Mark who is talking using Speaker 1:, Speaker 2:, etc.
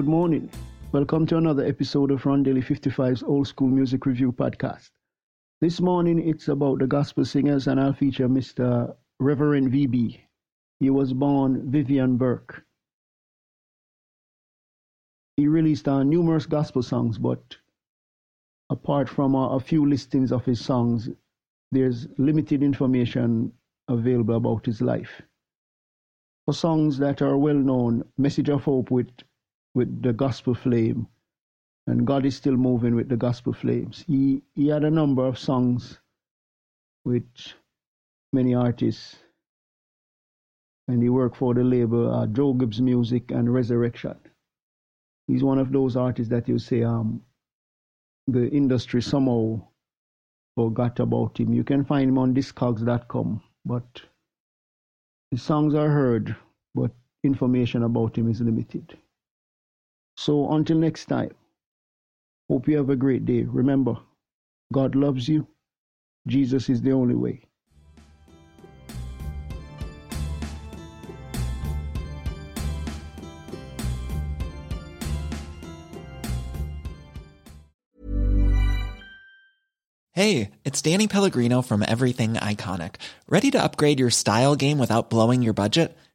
Speaker 1: Good morning. Welcome to another episode of Rondelle55's Old School Music Review Podcast. This morning it's about the gospel singers, and I'll feature Mr. Reverend VB. He was born Vivian Burke. He released uh, numerous gospel songs, but apart from uh, a few listings of his songs, there's limited information available about his life. For songs that are well known, Message of Hope with with the gospel flame, and God is still moving with the gospel flames. He he had a number of songs with many artists, and he worked for the label uh, Joe Gibbs Music and Resurrection. He's one of those artists that you say um the industry somehow forgot about him. You can find him on discogs.com, but his songs are heard, but information about him is limited. So until next time, hope you have a great day. Remember, God loves you. Jesus is the only way.
Speaker 2: Hey, it's Danny Pellegrino from Everything Iconic. Ready to upgrade your style game without blowing your budget?